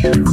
Thank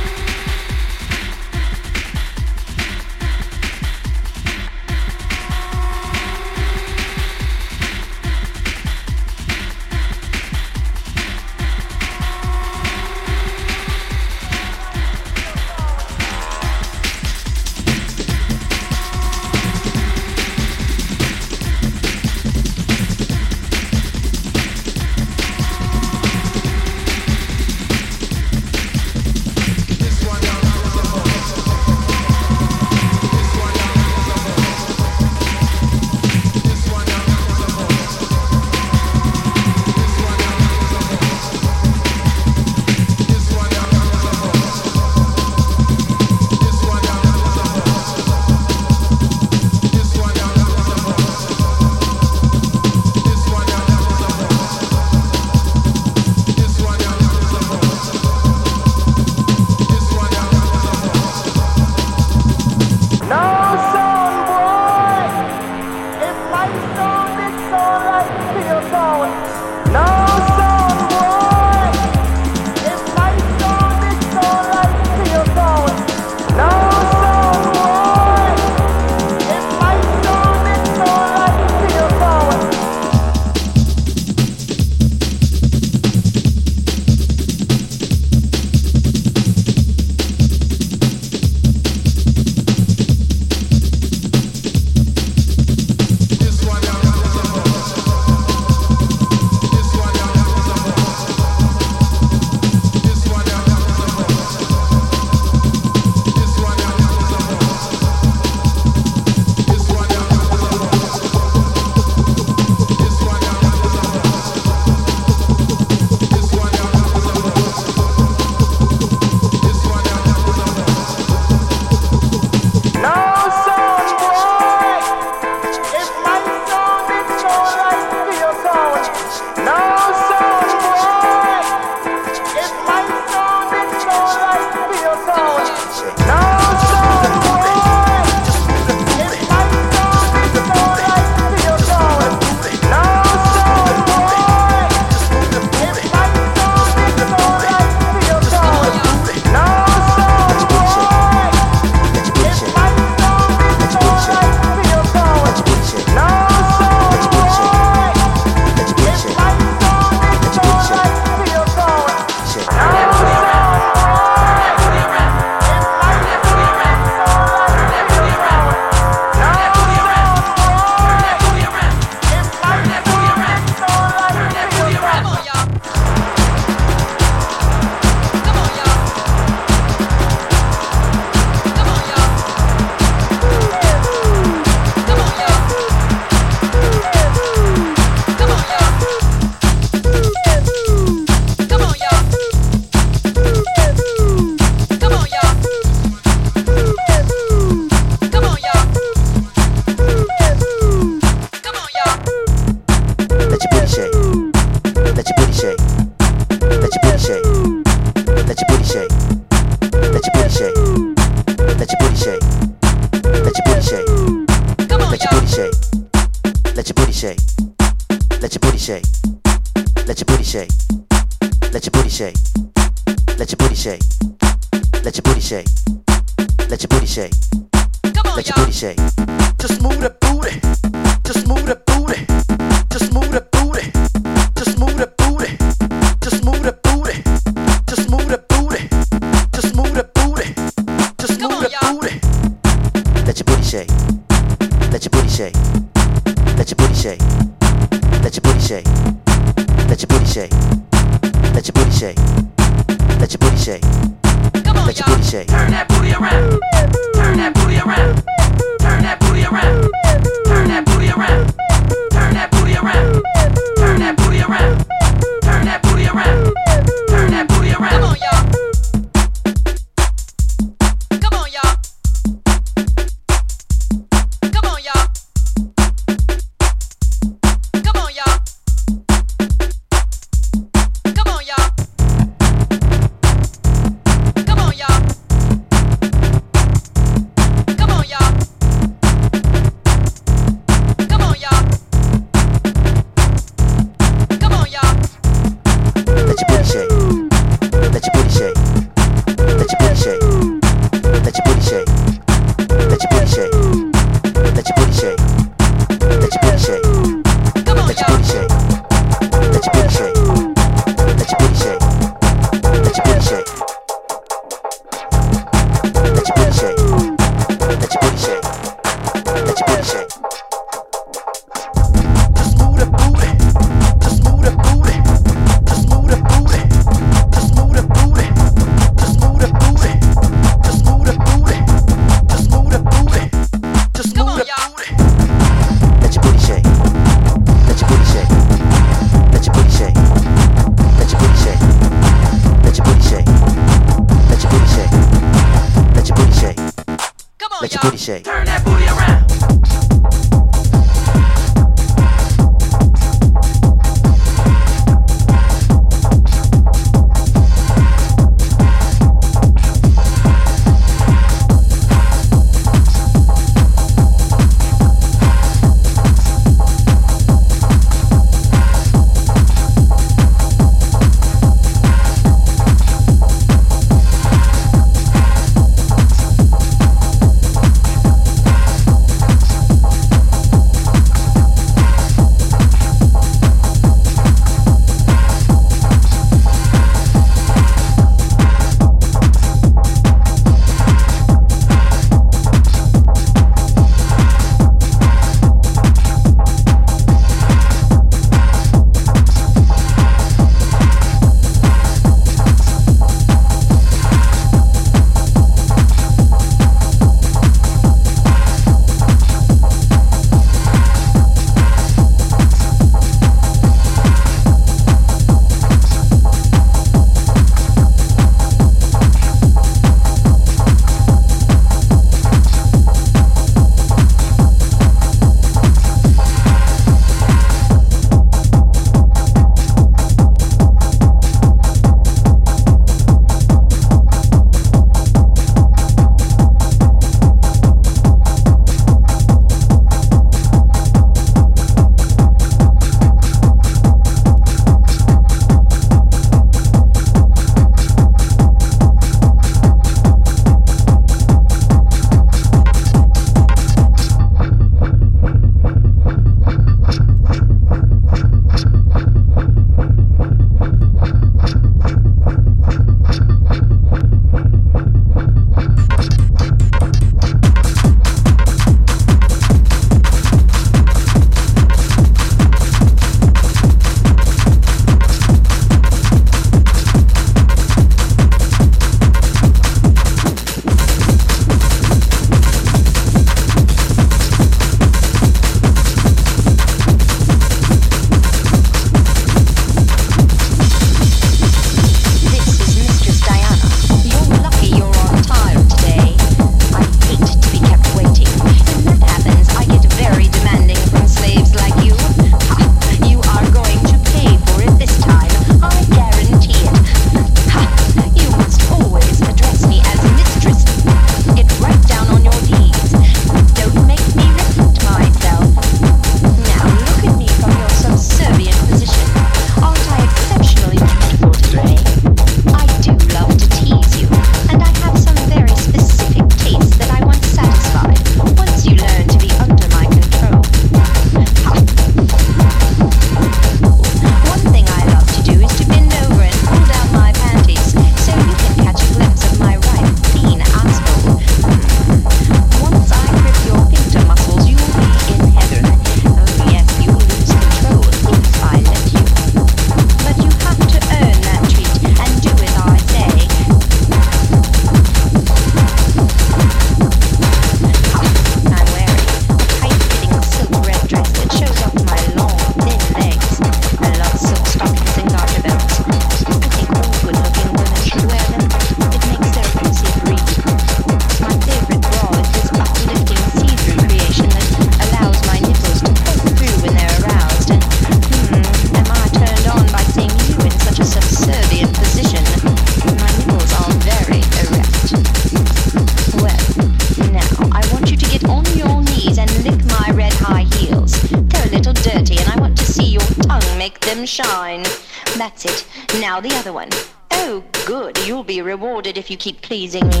pleasing me.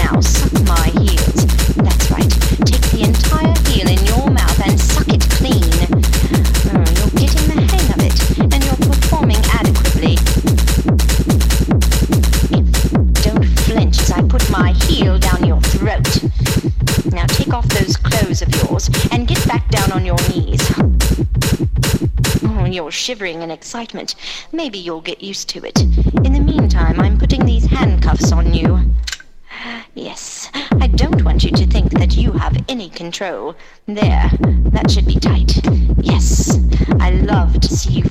Now suck my heels. That's right. Take the entire heel in your mouth and suck it clean. Oh, you're getting the hang of it, and you're performing adequately. Don't flinch as I put my heel down your throat. Now take off those clothes of yours and get back down on your knees. Oh, you're shivering in excitement. Maybe you'll get used to it. In the meantime, I'm putting these handcuffs on you. Yes, I don't want you to think that you have any control. There, that should be tight. Yes, I love to see you